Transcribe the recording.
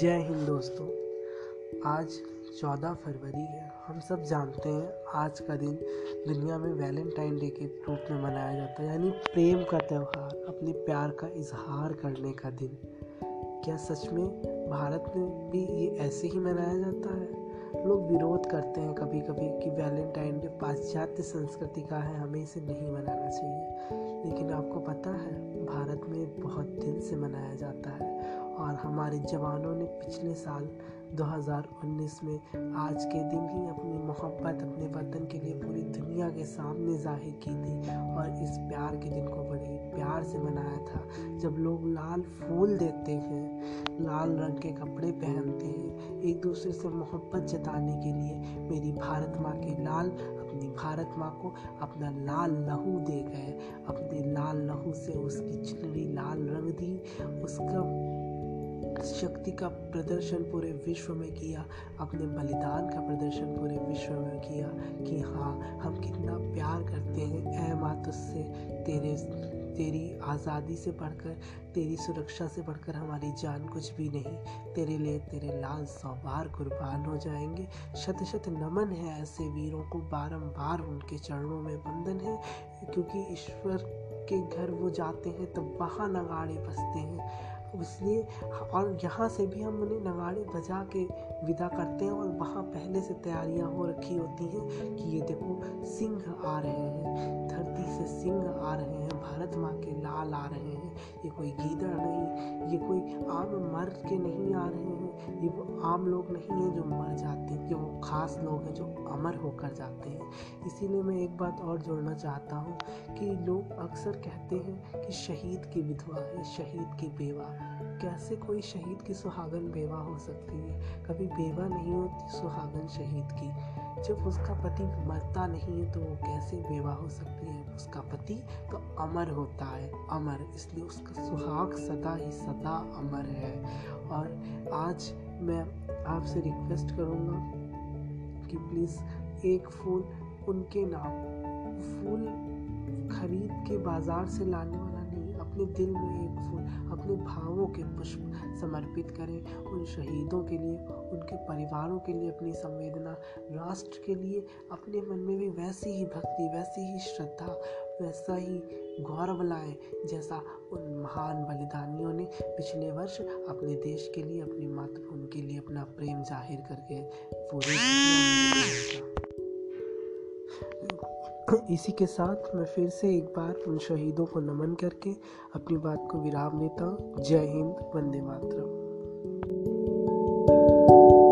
जय हिंद दोस्तों। आज 14 फरवरी है। हम सब जानते हैं आज का दिन दुनिया में वैलेंटाइन डे के रूप में मनाया जाता है। यानी प्रेम का त्यौहार, अपने प्यार का इजहार करने का दिन। क्या सच में भारत में भी ये ऐसे ही मनाया जाता है? लोग विरोध करते हैं कभी कभी कि वैलेंटाइन डे पाश्चात्य संस्कृति का है, हमें इसे नहीं मनाना चाहिए। लेकिन आपको पता है, भारत में बहुत दिन से मनाया जाता है। हमारे जवानों ने पिछले साल 2019 में आज के दिन ही अपनी मोहब्बत, अपने वतन के लिए पूरी दुनिया के सामने ज़ाहिर की थी और इस प्यार के दिन को बड़े प्यार से मनाया था। जब लोग लाल फूल देते हैं, लाल रंग के कपड़े पहनते हैं, एक दूसरे से मोहब्बत जताने के लिए मेरी भारत माँ के लाल, अपनी भारत माँ को अपना लाल लहू दे गए। अपने लाल लहू से उसकी चुनरी लाल रंग दी, उसका शक्ति का प्रदर्शन पूरे विश्व में किया, अपने बलिदान का प्रदर्शन पूरे विश्व में किया कि हाँ हम कितना प्यार करते हैं। ऐ माँ तुझसे तेरे, तेरी आज़ादी से बढ़कर, तेरी सुरक्षा से बढ़कर हमारी जान कुछ भी नहीं। तेरे लिए तेरे लाल सौ बार कुर्बान हो जाएँगे। शत शत नमन है ऐसे वीरों को, बारंबार उनके चरणों में बंधन है। क्योंकि ईश्वर के घर वो जाते हैं तब वहाँ नगाड़े बसते हैं। इसलिए और यहाँ से भी हम उन्हें नगाड़े बजा के विदा करते हैं और वहाँ पहले से तैयारियाँ हो रखी होती हैं कि ये देखो, सिंह आ रहे हैं। धरती से सिंह आ रहे हैं, भारत माँ के लाल आ रहे हैं। ये कोई गीदड़ नहीं, ये कोई आम मर के नहीं आ रहे हैं। ये वो आम लोग नहीं हैं जो मर जाते हैं ये वो खास लोग हैं जो अमर होकर जाते हैं। इसीलिए मैं एक बात और जोड़ना चाहता हूँ कि लोग अक्सर कहते हैं कि शहीद की विधवा है, शहीद की बेवा। कैसे कोई शहीद की सुहागन बेवा हो सकती है? कभी बेवा नहीं होती सुहागन शहीद की। जब उसका पति मरता नहीं है तो वो कैसे बेवा हो सकती है? उसका पति तो अमर होता है, अमर। इसलिए उसका सुहाग सदा ही सदा अमर है। और आज मैं आपसे रिक्वेस्ट करूँगा कि प्लीज़ एक फूल उनके नाम, फूल खरीद के बाज़ार से लाने वाला अपने दिल में एक फूल, अपने भावों के पुष्प समर्पित करें। उन शहीदों के लिए, उनके परिवारों के लिए अपनी संवेदना, राष्ट्र के लिए अपने मन में भी वैसी ही भक्ति, वैसी ही श्रद्धा, वैसा ही गौरव लाएँ जैसा उन महान बलिदानियों ने पिछले वर्ष अपने देश के लिए, अपनी मातृभूमि के लिए अपना प्रेम ज़ाहिर करके पूरे तो इसी के साथ मैं फिर से एक बार उन शहीदों को नमन करके अपनी बात को विराम देता हूँ। जय हिंद, वंदे मातरम।